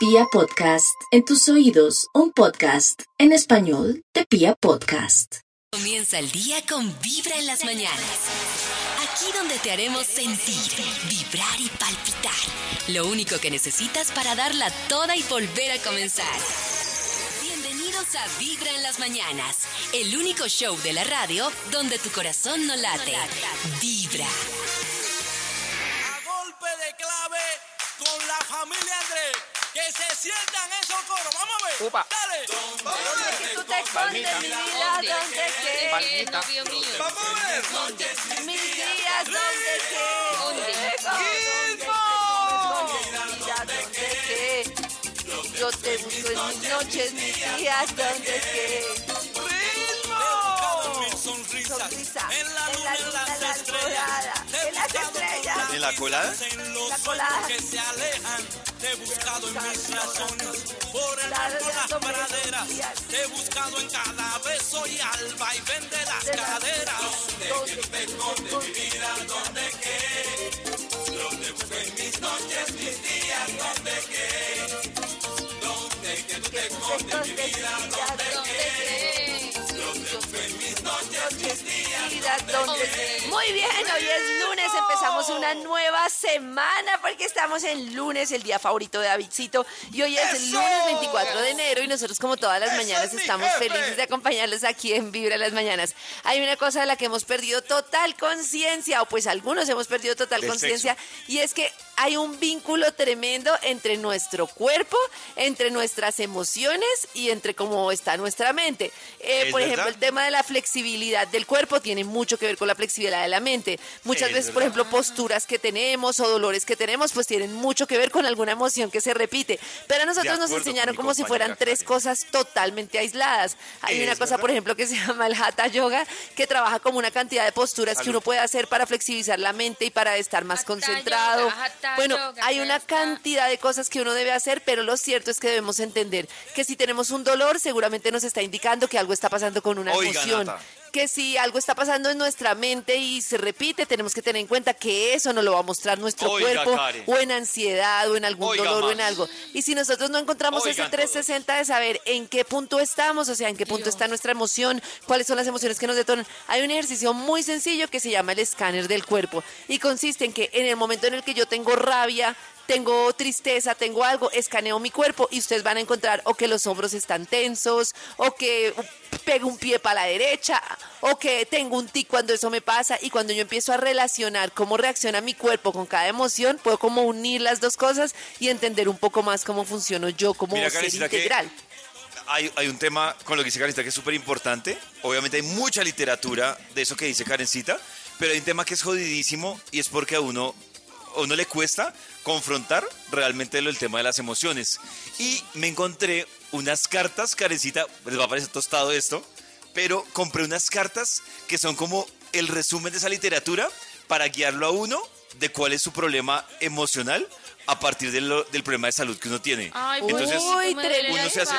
Pia Podcast, en tus oídos, un podcast en español de Pia Podcast. Comienza el día con Vibra en las mañanas. Aquí donde te haremos sentir, vibrar y palpitar. Lo único que necesitas para darla toda y volver a comenzar. Bienvenidos a Vibra en las mañanas, el único show de la radio donde tu corazón no late. Vibra. A golpe de clave con la familia Andrés. Que se sientan esos coros. Vamos a ver. Upa. Dale. que tú te escondes mi vida. Vamos a ver. Días donde estés. Donde estés. Yo te busco en mis noches, mis días. Sonrisa. En la luna, en las en estrellas. Con ¿En la colada? En los La colada. que se alejan. Te he buscado en mis razones. Por el por las praderas. días. Te he buscado en cada beso y alba y vende las De las- caderas. donde te escondes mi vida donde que tú te escondes mi vida donde Muy bien, hoy es empezamos una nueva semana porque estamos en lunes, el día favorito de Davidcito, y hoy es el lunes 24 de enero y nosotros como todas las mañanas estamos felices de acompañarlos aquí en Vibra las Mañanas. Hay una cosa de la que hemos perdido total conciencia, o pues algunos hemos perdido total conciencia, y es que hay un vínculo tremendo entre nuestro cuerpo, entre nuestras emociones y entre cómo está nuestra mente. Eh, ¿Es por ejemplo, el tema de la flexibilidad del cuerpo tiene mucho que ver con la flexibilidad de la mente. Muchas Es veces, por verdad. Ejemplo, posturas que tenemos o dolores que tenemos, pues tienen mucho que ver con alguna emoción que se repite. Pero a nosotros nos enseñaron como si fueran tres Karen. cosas totalmente aisladas. Hay una cosa, verdad. por ejemplo, que se llama el Hatha Yoga, que trabaja como una cantidad de posturas que uno puede hacer para flexibilizar la mente y para estar más Hatha concentrado. yoga, hatha bueno, yoga, hay una cantidad de cosas que uno debe hacer, pero lo cierto es que debemos entender que si tenemos un dolor, seguramente nos está indicando que algo está pasando con una Oiga, emoción. Nata. Que si algo está pasando en nuestra mente y se repite, tenemos que tener en cuenta que eso nos lo va a mostrar nuestro Oiga, cuerpo Karen. o en ansiedad o en algún Oiga, dolor o en algo. Y si nosotros no encontramos ese Oigan 360 de saber en qué punto estamos, o sea, en qué punto está nuestra emoción, cuáles son las emociones que nos detonan, hay un ejercicio muy sencillo que se llama el escáner del cuerpo y consiste en que en el momento en el que yo tengo rabia, tengo tristeza, tengo algo, escaneo mi cuerpo y ustedes van a encontrar o que los hombros están tensos, o que pego un pie para la derecha, o que tengo un tic cuando eso me pasa y cuando yo empiezo a relacionar cómo reacciona mi cuerpo con cada emoción, puedo como unir las dos cosas y entender un poco más cómo funciono yo como Mira, ser integral. Hay, hay un tema con lo que dice Karencita que es súper importante. Obviamente hay mucha literatura de eso que dice Karencita, pero hay un tema que es jodidísimo y es porque a uno, a uno le cuesta confrontar realmente lo, el tema de las emociones. Y me encontré unas cartas, Karencita, les va a parecer tostado esto, pero compré unas cartas que son como el resumen de esa literatura para guiarlo a uno de cuál es su problema emocional a partir de lo- del problema de salud que uno tiene. Ay, Entonces, Uy, uno se hace-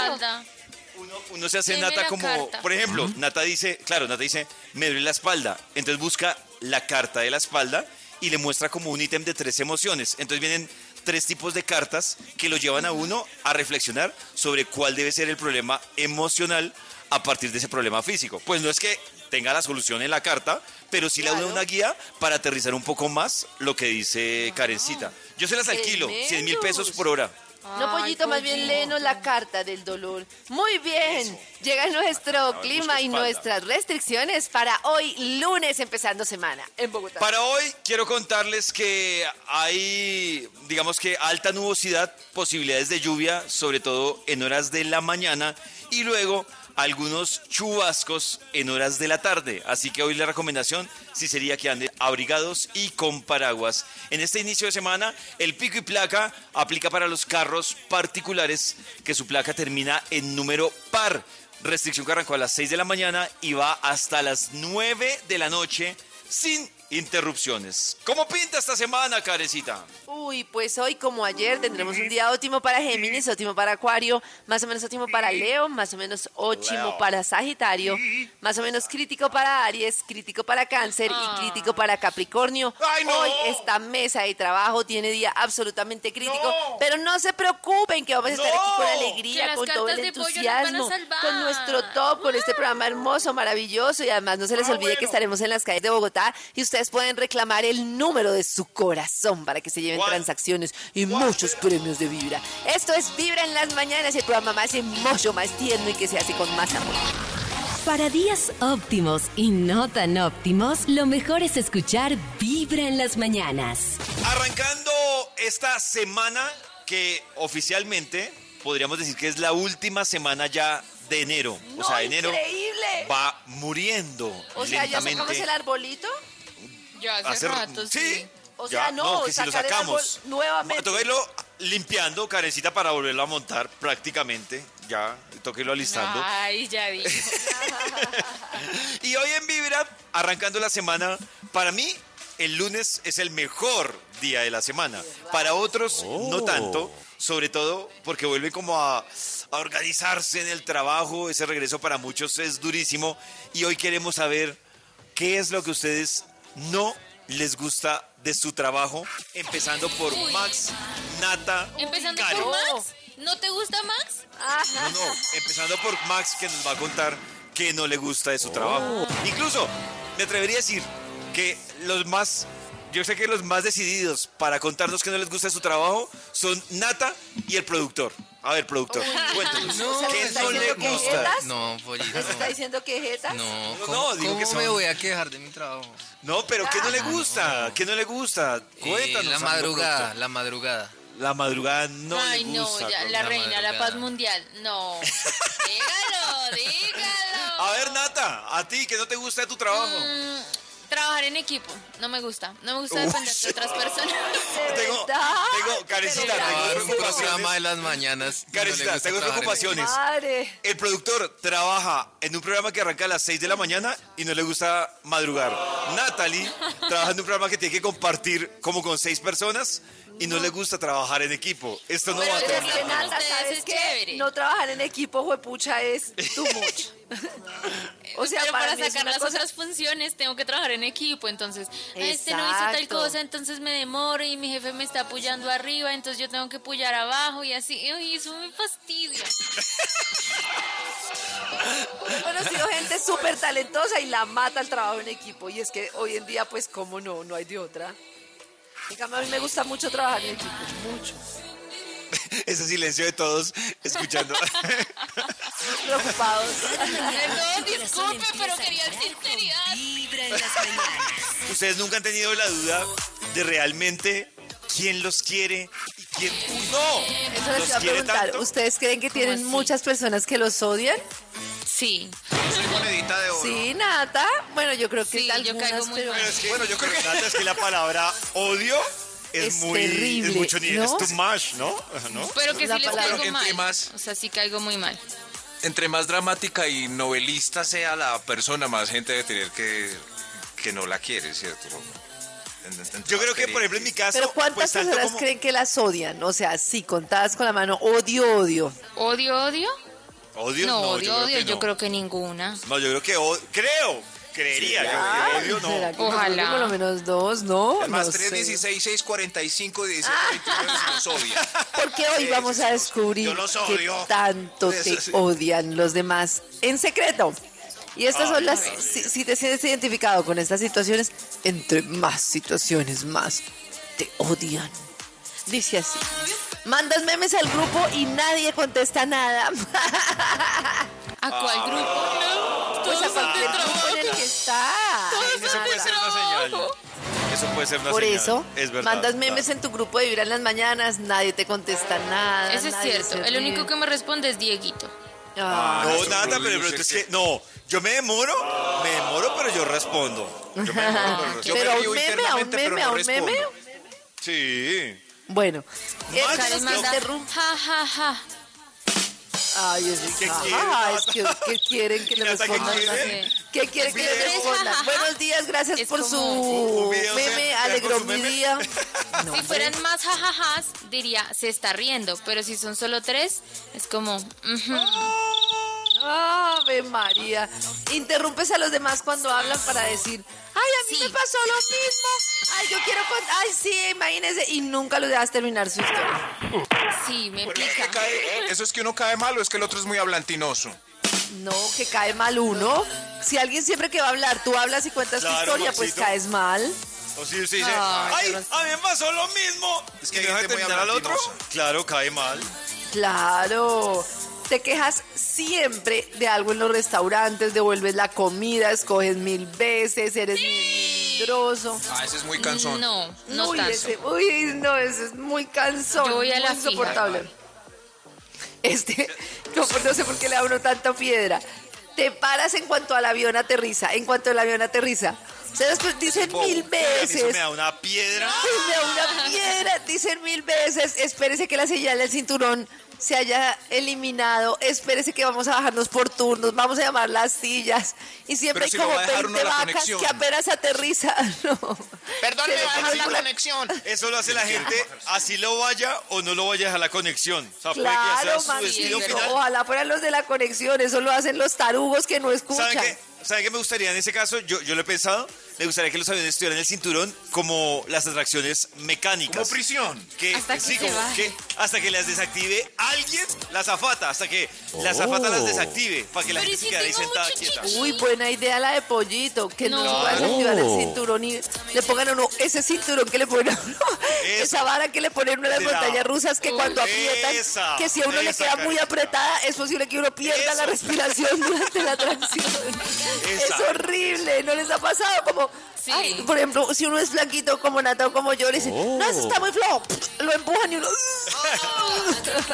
uno, uno se hace Deme nata como, carta. por ejemplo, Nata dice, claro, Nata dice, me duele la espalda. Entonces busca la carta de la espalda y le muestra como un ítem de tres emociones. Entonces vienen tres tipos de cartas que lo llevan a uno a reflexionar sobre cuál debe ser el problema emocional a partir de ese problema físico. Pues no es que tenga la solución en la carta, pero sí le da Claro. una guía para aterrizar un poco más lo que dice Karencita. Yo se las alquilo, 100 mil pesos por hora. No, Ay, pollito, más bien léenos la carta del dolor. Muy bien. Llega nuestro ver, clima y nuestras restricciones para hoy, lunes, empezando semana en Bogotá. Para hoy quiero contarles que hay, digamos que alta nubosidad, posibilidades de lluvia, sobre todo en horas de la mañana y luego algunos chubascos en horas de la tarde. Así que hoy la recomendación sí sería que anden abrigados y con paraguas. En este inicio de semana, el pico y placa aplica para los carros particulares que su placa termina en número par. Restricción que arrancó a las 6 de la mañana y va hasta las 9 de la noche sin interrupciones. ¿Cómo pinta esta semana, Karencita? Uy, pues hoy como ayer tendremos un día óptimo para Géminis, óptimo para Acuario, más o menos óptimo para Leo, más o menos óptimo Leo. para Sagitario, más o menos crítico para Aries, crítico para Cáncer y crítico para Capricornio. ¡Ay, no! Hoy esta mesa de trabajo tiene día absolutamente crítico, No. pero no se preocupen que vamos a estar aquí con alegría, con todo el entusiasmo, con nuestro top, con este programa hermoso, maravilloso y además no se les Ah, olvide que estaremos en las calles de Bogotá y ustedes pueden reclamar el número de su corazón para que se lleven ¿Cuál? transacciones y muchos premios de Vibra. Esto es Vibra en las mañanas, el programa más hermoso, más tierno y que se hace con más amor. Para días óptimos y no tan óptimos, lo mejor es escuchar Vibra en las mañanas. Arrancando esta semana que oficialmente podríamos decir que es la última semana ya de enero. o ¡No, sea, enero increíble! va muriendo O sea, ¿ya lentamente. sacamos el arbolito? Ya hace Hace- rato, sí. sí. O sea, no, que si lo sacar el árbol sacamos. nuevamente. Toca irlo limpiando, carecita, para volverlo a montar prácticamente. Ya, toca irlo alistando. Ay, ya dijo. Y hoy en Vibra, arrancando la semana, para mí el lunes es el mejor día de la semana. Para otros, no tanto. Sobre todo porque vuelve como a, a organizarse en el trabajo. Ese regreso para muchos es durísimo. Y hoy queremos saber qué es lo que ustedes no les gusta de su trabajo. Empezando por Uy. Max, Nata, Empezando Karen. por Max. ¿No te gusta Max? No, no, empezando por Max que nos va a contar que no le gusta de su trabajo. Incluso, me atrevería a decir que los más, yo sé que los más decididos para contarnos que no les gusta de su trabajo son Nata y el productor. A ver, productor, cuéntanos. O sea, ¿me ¿Qué está no le gusta? No, pollito. ¿Les está diciendo que jetas? No, No, ¿cómo, no, digo cómo que son- me voy a quejar de mi trabajo? No, pero ¿qué no le gusta? ¿Qué no le gusta? Eh, Cuéntanos. la madrugada, la madrugada. La madrugada no Ay, le gusta. no, ya, con- la la reina, la paz mundial. No. dígalo, dígalo. A ver, Nata, a ti, ¿qué no te gusta de tu trabajo? Mm, trabajar en equipo. No me gusta. No me gusta Uy. depender de otras personas. ¿De Tengo, tengo, tengo un programa de las mañanas. no tengo preocupaciones. Madre. El productor trabaja en un programa que arranca a las 6 de la mañana y no le gusta madrugar. Natalie trabaja en un programa que tiene que compartir como con seis personas y no, le gusta trabajar en equipo. Esto no Pero va a terminar. ustedes ¿sabes es qué? chévere. No trabajar en equipo, juepucha, es too much. o sea, Pero para, es sacar las cosa- otras funciones tengo que trabajar en equipo. Entonces, este no hizo tal cosa, entonces me demoro y mi jefe me está apoyando arriba, entonces yo tengo que apoyar abajo y así. Y eso me fastidia. He conocido gente súper talentosa y la mata el trabajo en equipo. Y es que hoy en día, pues, ¿cómo no? No hay de otra. A mí me gusta mucho trabajar en equipo, mucho. Ese silencio de todos escuchando. Preocupados. Perdón, disculpe, pero quería sinceridad. Vibra en las mañanas. Ustedes nunca han tenido la duda de realmente quién los quiere y quién no. Eso les los iba a preguntar. tanto. ¿Ustedes creen que tienen muchas personas que los odian? Sí. Soy monedita de oro. Sí, Nata. Bueno, yo creo que Sí, yo algunas, caigo muy pero- es que, bueno, yo creo que Nata, es que la palabra odio es, Es muy terrible, es mucho nivel, ¿no? es too much, ¿no? ¿No? Pero que La sí les palabra- caigo Entre mal. más- O sea, sí caigo muy mal. entre más dramática y novelista sea la persona, más gente debe tener que, que no la quiere, ¿cierto? Yo creo que, por ejemplo, en mi caso, Pero ¿cuántas pues personas como- creen que las odian? O sea, sí, contadas con la mano. Odio, odio. ¿Odio, odio? Odio, No, no, odio, yo creo odio. que Yo no. creo que ninguna. No, yo creo que o- creo, creería, yo creo que odio ¿Será no. que Ojalá. yo Por lo menos dos, ¿no? Es más, No 3, sé. 16, 6, 45, 17, 29 se los odia. Porque hoy vamos a descubrir yo los que odio. tanto Eso te sí. odian los demás en secreto. Y estas son las, si, si te sientes identificado con estas situaciones, entre más situaciones más te odian. Dice así. Mandas memes al grupo y nadie contesta nada. ¿A cuál grupo? No, Pues a cualquier grupo en el trabajo. que está. Eso puede ser una señal. Eso puede ser una Por señal. eso, es verdad. mandas memes claro. en tu grupo de Vibra en las mañanas, nadie te contesta nada. Eso es cierto. El único que me responde es Dieguito. Ah, No, un nada, pero, pero es que- no, yo me demoro, me demoro, pero yo respondo. Yo me demoro, pero respondo. Yo Pero me a un meme, a un meme, no a un meme. Sí. Bueno, Karen manda, interrumpe. ja, ja, ja. Ay, es ¿Qué ah, quieren, es que, ¿qué quieren que le Nata, ¿qué respondan? ¿Qué quieren que le respondan? Buenos días, gracias Es por su video meme, alegró mi meme. día. No, Si fueran más jajajas, diría se está riendo, pero si son solo tres, es como, ujú. Ave María. Interrumpes a los demás cuando hablan para decir, Sí. me pasó lo mismo. Ay, yo quiero contar. Ay, sí, imagínese. Y nunca los dejas terminar su historia. sí, me pica. ¿qué cae- ¿Eso es que uno cae mal o es que el otro es muy hablantinoso? No, que cae mal uno. Si alguien siempre que va a hablar, tú hablas y cuentas tu Claro, historia, pues Maxito. caes mal. O si usted dice, Ay, a mí me pasó lo mismo. Es que que hay deja de gente muy terminar al otro. hablantinosa. Claro, cae mal. Claro. Te quejas siempre de algo en los restaurantes, devuelves la comida, escoges mil veces, eres milindroso. Ah, ese es muy cansón. No, no uy, tanto. ese- uy, no, eso es muy cansón. Yo voy a muy la fija. insoportable. Este, no, no sé por qué le da uno tanta piedra. Te paras en cuanto al avión aterriza, en cuanto el avión aterriza. O sea, después dicen bobo. mil veces. me da una piedra. Me da una piedra. Dicen mil veces, espérese que la señal del cinturón se haya eliminado, espérese que vamos a bajarnos por turnos, vamos a llamar las sillas. Y siempre hay si como va a dejar 20 uno la vacas que apenas aterrizan. No. Perdón, me bajaron la por la- conexión. Eso lo hace la gente, así lo vaya o no lo vaya a dejar la conexión. O sea, puede que ya Claro, sea su destino Maxito, final. ojalá fueran los de la conexión, eso lo hacen los tarugos que no escuchan. ¿Saben qué? ¿Saben qué me gustaría en ese caso? Yo, yo lo he pensado. Me gustaría que los aviones estuvieran en el cinturón como las atracciones mecánicas. Como prisión. Que, Hasta que sí, se como que hasta que las desactive alguien, la azafata, hasta que la azafata las desactive, para que la Pero gente ¿y se si quede ahí sentada quieta. Uy, buena idea la de pollito, que no, No. se pueda desactivar el cinturón y le pongan a uno ese cinturón que le ponen a uno, Esa. esa vara que le ponen a las montañas rusas que cuando aprietan, Esa, que si a uno le queda muy apretada, es posible que uno pierda la respiración durante la tracción. Esa. Es horrible, ¿no les ha pasado? Como, Sí. ay, por ejemplo, si uno es flaquito como Nata o como yo, le dicen, no, eso está muy flojo, lo empujan y uno...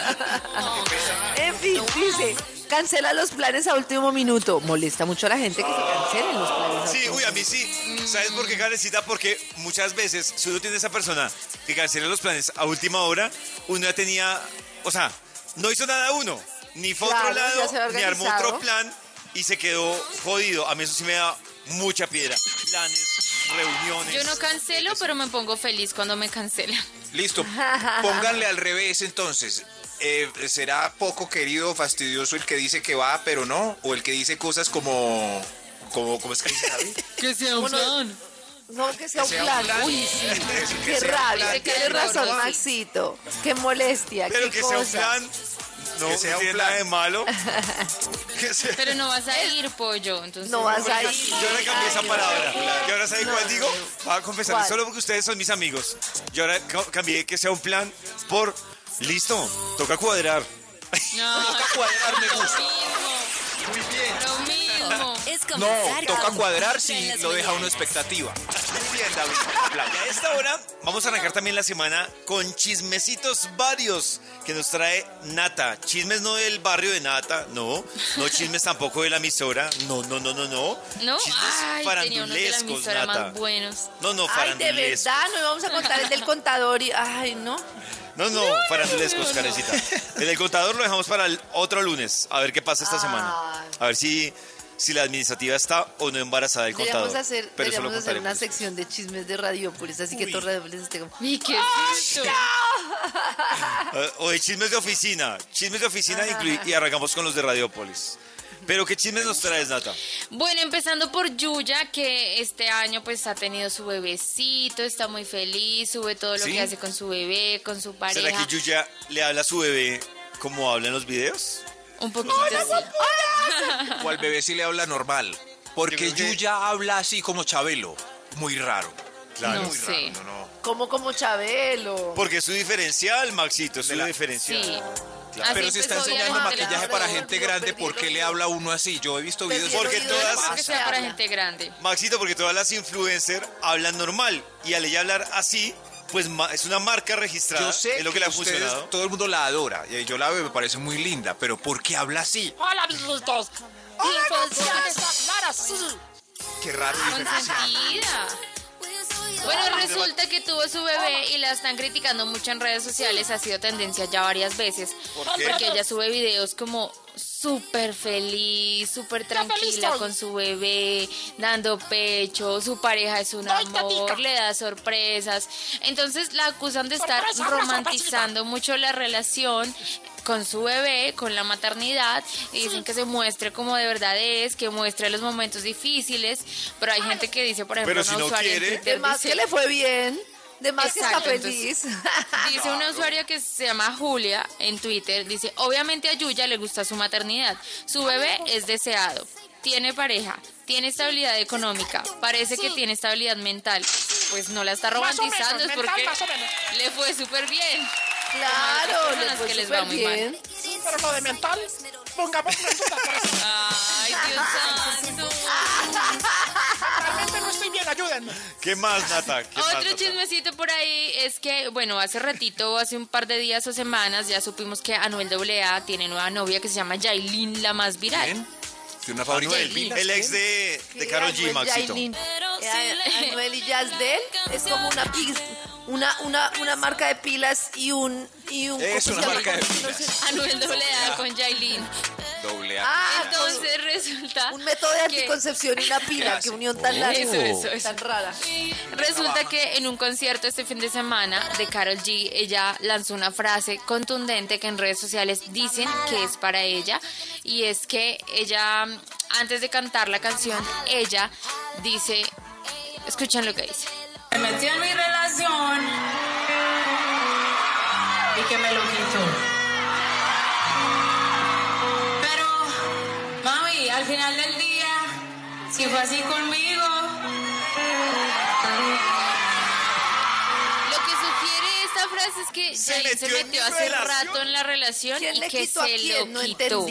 En fin, dice, cancela los planes a último minuto. Molesta mucho a la gente que se cancelen los planes. Sí, uy, a mí sí. ¿Sabes por qué, Karencita? Porque muchas veces, si uno tiene esa persona que cancela los planes a última hora, uno ya tenía, o sea, no hizo nada uno, ni fue a otro Claro, ya lado, ni armó otro plan y se quedó jodido. A mí eso sí me da mucha piedra. Planes, reuniones. Yo no cancelo, pero me pongo feliz cuando me cancelan. Listo. Pónganle al revés entonces. Eh, ¿Será poco querido, fastidioso el que dice que va, pero no? ¿O el que dice cosas como... como ¿Cómo es que dice David? Que sea un plan. No, que sea un sea un plan. plan. Uy, sí. Eso, que Qué rabia. Tienes razón. Maxito. Qué molestia. Pero qué que sea un cosa. plan, no, Que sea no un tiene plan. nada de malo. Que sea- Pero no vas a ir, pollo. Entonces, No vas a ir. Yo ahora cambié esa Ay, palabra. no. Y ahora saben No, cuál digo. no. Voy a confesarles ¿Cuál? solo porque ustedes son mis amigos. Yo ahora ca- cambié que sea un plan por listo. Toca cuadrar. No, Toca cuadrar, me gusta. Muy bien. Lo mismo. Es No, comenzar toca con cuadrar Vibra si las lo deja uno mañanas. expectativa. Bien, David. Y a esta hora vamos a arrancar también la semana con chismecitos varios que nos trae Nata. Chismes no del barrio de Nata, no. No chismes tampoco de la emisora. No, no, no, no, no. No, Chismes ay, tenía unos de la farandulescos, emisora Nata. más buenos. No, no, Ay, de farandulescos. verdad, no íbamos a contar el del contador y. Ay, no. No, no, farandulescos, Karencita. El del contador lo dejamos para el otro lunes. A ver qué pasa esta semana. A ver si, si la administrativa está o no embarazada del contador. Deberíamos hacer, Pero eso lo hacer una sección de chismes de Radiopolis, así que todos Radiopolis esté como. ¿Y qué es? Eh, O de chismes de oficina. Chismes de oficina y arrancamos con los de Radiopolis. Pero ¿qué chismes nos traes, Nata? Bueno, empezando por Yuya, que este año pues ha tenido su bebecito, está muy feliz, sube todo lo ¿Sí? que hace con su bebé, con su ¿Será pareja. que Yuya le habla a su bebé como habla en los videos? Un poquito así. O al bebé sí le habla normal. Porque que- Yuya habla así como Chabelo. Muy raro. No muy sé. raro. No, no. Como como Chabelo. Porque es su diferencial, Maxito, es su la- diferencial. Sí. Claro. Pero si está enseñando maquillaje para gente grande, ¿por qué le habla uno así? Yo he visto videos Porque todas- que sea para gente grande. Maxito, porque todas las influencers hablan normal y al ella hablar así, pues es una marca registrada. Yo sé es lo que, le ha ustedes- funcionado. todo el mundo la adora. Y yo la veo, me parece muy linda. Pero ¿por qué habla así? Hola, amiguitos. Bienvenidos a hablar así. Qué raro. Consentida. Bueno, resulta que tuvo su bebé y la están criticando mucho en redes sociales. Ha sido tendencia ya varias veces. qué? Porque ella sube videos como súper feliz, súper tranquila con su bebé, dando pecho. Su pareja es un amor, le da sorpresas. Entonces la acusan de estar romantizando mucho la relación con su bebé, con la maternidad, y dicen que se muestre como de verdad es, que muestre los momentos difíciles, pero hay gente que dice, por ejemplo, Pero si una no usuaria en quiere. Twitter más dice- que le fue bien, de más que está feliz. Dice una usuaria que se llama Julia en Twitter, dice, obviamente a Yuya le gusta su maternidad, su bebé es deseado, tiene pareja, tiene estabilidad económica, parece que tiene estabilidad mental, pues no la está romantizando, es porque le fue súper bien. Claro, le personas fue que les va muy mal. bien. Sí, pero lo de mental, pongámoslo en duda, por eso. Ay, Dios santo. Realmente no estoy bien, ayúdenme. ¿Qué más, Nata? ¿Qué más, Otro Nata? chismecito por ahí es que, bueno, hace ratito, hace un par de días o semanas, ya supimos que Anuel AA tiene nueva novia que se llama Yailin, la más viral. ¿Quién? ¿De una fábrica de Yailin. pilas? El ex de, de Karol G, Anuel Maxito. Yailin. Eh, Anuel y Yasdel es como una pis- una, una, una marca de pilas y un y un Es ¿cómo una marca de pilas. Anuel AA con Yailin. Doble A. Ah, Entonces resulta un método de que- anticoncepción y una pila, qué unión tan larga, Eso, eso, eso. tan rara. Resulta que en un concierto este fin de semana de Carol G, ella lanzó una frase contundente que en redes sociales dicen que es para ella y es que ella, antes de cantar la canción, ella dice, escuchen lo que dice. Me metió en mi relación y que me lo quitó. Pero, mami, al final del día, si fue así conmigo, Lo que sugiere esta frase es que Se se metió hace relación. rato en la relación ¿Quién y le que se quién? lo No quitó.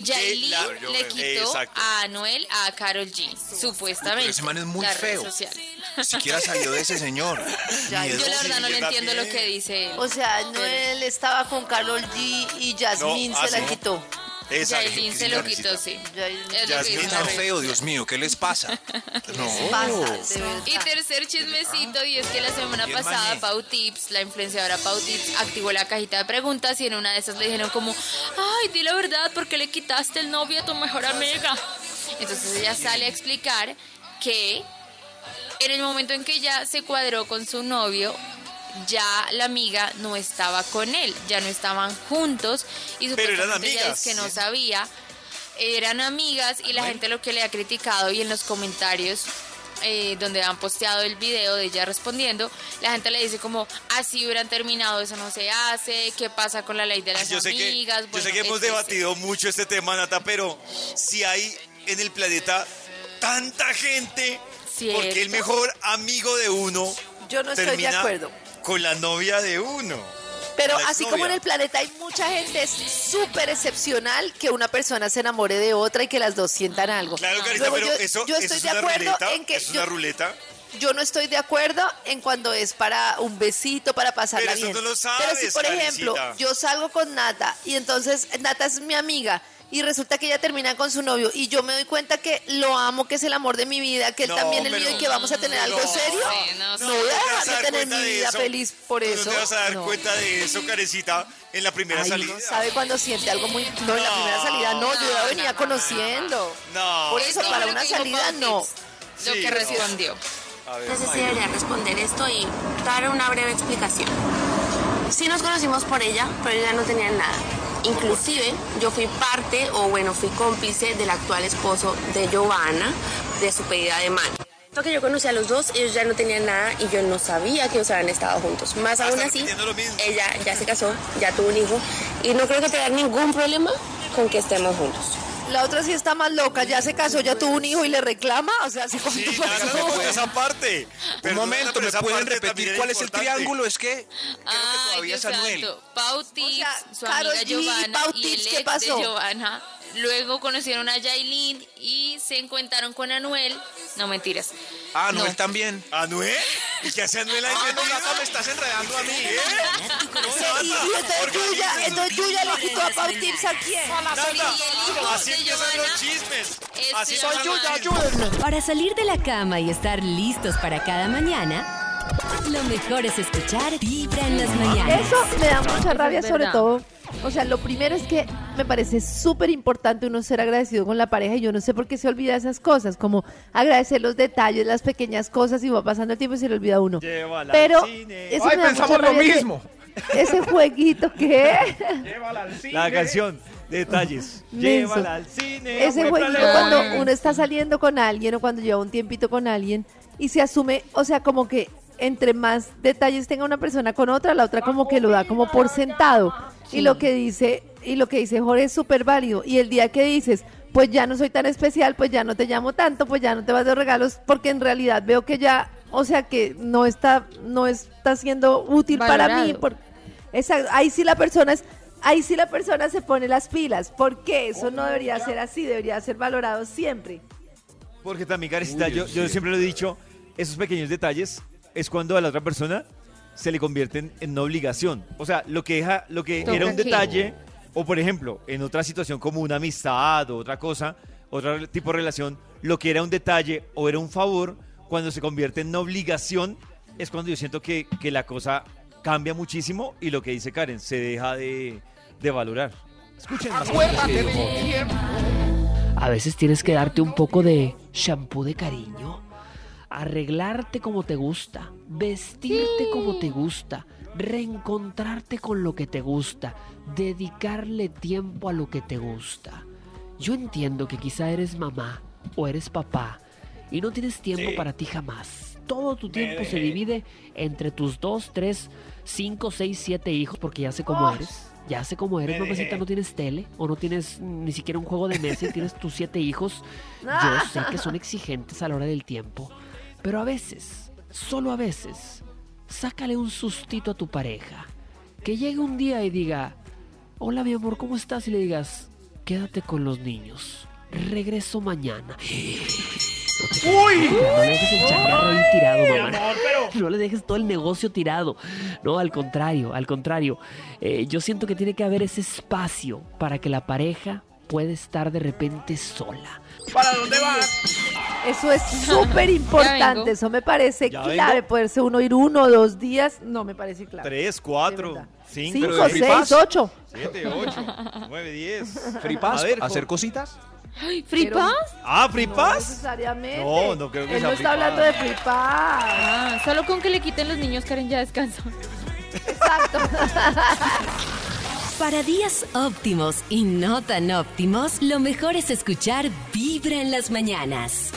Yailin la- le quitó a Anuel a Carol G, supuestamente. ese man es muy la red feo. social. Siquiera salió de ese señor. Ya, Yo la verdad no le entiendo lo que dice él. O sea, Noel estaba con Carol G y Yasmín No, se ah, la sí. quitó. Exacto. Yailin se lo quitó, sí. Yasmín Tan feo. Dios mío, ¿qué les pasa? No. Pasa. Y tercer chismecito, y es que la semana pasada. Pau Tips, la influenciadora Pau Tips, activó la cajita de preguntas y en una de esas le dijeron como, ay, di la verdad, ¿por qué le quitaste el novio a tu mejor amiga? Entonces ella sale a explicar que en el momento en que ella se cuadró con su novio, ya la amiga no estaba con él, ya no estaban juntos y Pero eran supuestamente ella amigas, es que no sí. sabía, eran amigas y la gente lo que le ha criticado y en los comentarios eh, donde han posteado el video de ella respondiendo, la gente le dice como, así hubieran terminado, eso no se hace, ¿qué pasa con la ley de las Yo sé que, amigas? yo sé que hemos debatido mucho este tema, Nata, pero si hay en el planeta tanta gente, Cierto. porque el mejor amigo de uno Yo no estoy de acuerdo. con la novia de uno. Pero así como en el planeta hay mucha gente, es súper excepcional que una persona se enamore de otra y que las dos sientan algo. Claro, Carita, Luego, pero yo, eso, yo eso estoy es de una acuerdo ruleta. en que es yo, una ruleta. yo no estoy de acuerdo en cuando es para un besito, para pasarla Pero eso bien. tú lo sabes, Pero si, por ejemplo, yo salgo con Nata y entonces Nata es mi amiga y resulta que ella termina con su novio y yo me doy cuenta que lo amo, que es el amor de mi vida, que él No, también es pero- mío y que vamos a tener algo no, serio. sí, no, no, sí. voy a dejar de tener mi vida eso. feliz por eso. No te vas a dar No. cuenta de eso, Carecita, en la primera Ay, salida. sabe cuando siente algo muy... No, en la No, primera salida no, yo ya no, venía no, conociendo. No. Por eso, para una salida no. Lo Sí, que no. respondió. Sé si debería responder esto y dar una breve explicación. Sí nos conocimos por ella, pero ella no tenía nada. Inclusive yo fui parte o bueno, fui cómplice del actual esposo de Giovanna, de su pedida de mano. Lo que yo conocí a los dos, ellos ya no tenían nada y yo no sabía que ellos habían estado juntos. Más Ah, aún así, ella ya se casó, ya tuvo un hijo y no creo que tenga ningún problema con que estemos juntos. La otra sí está más loca, ya se casó, ya tuvo un hijo y le reclama, o sea, Sí, tú Nata, pasó. esa parte. Un Perdónala, momento, pero ¿me pueden repetir cuál es el triángulo? Es que creo que todavía Dios es Anuel. Pau Tips, sea, su Karol amiga G Giovanna Pau y Tips, el ¿qué pasó? de Giovanna luego conocieron a Yailin y se encontraron con Anuel. No mentiras. Ah, Anuel también. ¿Anuel? ¿Y qué hace Anuel ahí Ah, no? Nata, me estás enredando a mí. Y, y entonces Yuya, entonces Yuya le quitó a Pau Tips a quién. Hijo así empiezan los chismes. es Así Soy Yuya, ayúdenme. Para salir de la cama y estar listos para cada mañana, lo mejor es escuchar Vibra en las mañanas. Eso me da mucha rabia, sobre todo. O sea, lo primero es que me parece súper importante uno ser agradecido con la pareja y yo no sé por qué se olvida esas cosas, como agradecer los detalles, las pequeñas cosas y va pasando el tiempo y se le olvida a uno. Llévala Pero al cine. eso Ay, pensamos lo mismo. Ese jueguito que Llévala al cine. La canción, detalles. Menso. Llévala al cine. ese jueguito cuando uno está saliendo con alguien o cuando lleva un tiempito con alguien y se asume, o sea, como que entre más detalles tenga una persona con otra, la otra como que lo da como por sentado. Y lo que dice, y lo que dice Jorge es súper válido. Y el día que dices, pues ya no soy tan especial, pues ya no te llamo tanto, pues ya no te vas de regalos, porque en realidad veo que ya, o sea que no está, no está siendo útil para mí. Por, Exacto, ahí sí la persona es, ahí sí la persona se pone las pilas, porque eso no debería ser así, debería ser valorado siempre. Porque también, Karencita, yo, yo siempre lo he dicho, esos pequeños detalles es cuando a la otra persona se le convierten en una obligación. O sea, lo que deja, lo que Toca era un que- detalle, o por ejemplo, en otra situación como una amistad o otra cosa, otro tipo de relación, lo que era un detalle o era un favor, cuando se convierte en una obligación, es cuando yo siento que, que la cosa cambia muchísimo y lo que dice Karen, se deja de, de valorar. Escuchen más. Acuérdate de mi tiempo. A veces tienes que darte un poco de shampoo de cariño, arreglarte como te gusta, vestirte como te gusta, reencontrarte con lo que te gusta, dedicarle tiempo a lo que te gusta. Yo entiendo que quizá eres mamá o eres papá y no tienes tiempo para ti jamás. Todo tu tiempo se divide entre tus dos, tres, cinco, seis, siete hijos porque ya sé cómo eres. Ya sé cómo eres, mamacita, no tienes tele o no tienes ni siquiera un juego de mesa y tienes tus siete hijos. Yo sé que son exigentes a la hora del tiempo, pero a veces, solo a veces, sácale un sustito a tu pareja. Que llegue un día y diga, hola mi amor, ¿cómo estás? Y le digas, quédate con los niños, regreso mañana. ¡Uy! No le dejes el changarro ahí tirado, mamá. amor, pero- No le dejes todo el negocio tirado. No, al contrario, al contrario. Eh, yo siento que tiene que haber ese espacio para que la pareja pueda estar de repente sola. ¿Para dónde vas? Eso es súper importante, eso me parece Ya clave. vengo. Poderse uno ir uno o dos días, no me parece clave. Tres, cuatro, cinco, Cinco, seis, ocho. siete, ocho, nueve, diez. Free Pass, A ver, hacer cositas. ¿Free Pero- Pass? Ah, Free No Pass. necesariamente. No, no creo que Él sea no Free está hablando Pass. de Free Pass. Ah, solo con que le quiten los niños, Karen ya descansó. Exacto. Para días óptimos y no tan óptimos, lo mejor es escuchar Vibra en las mañanas.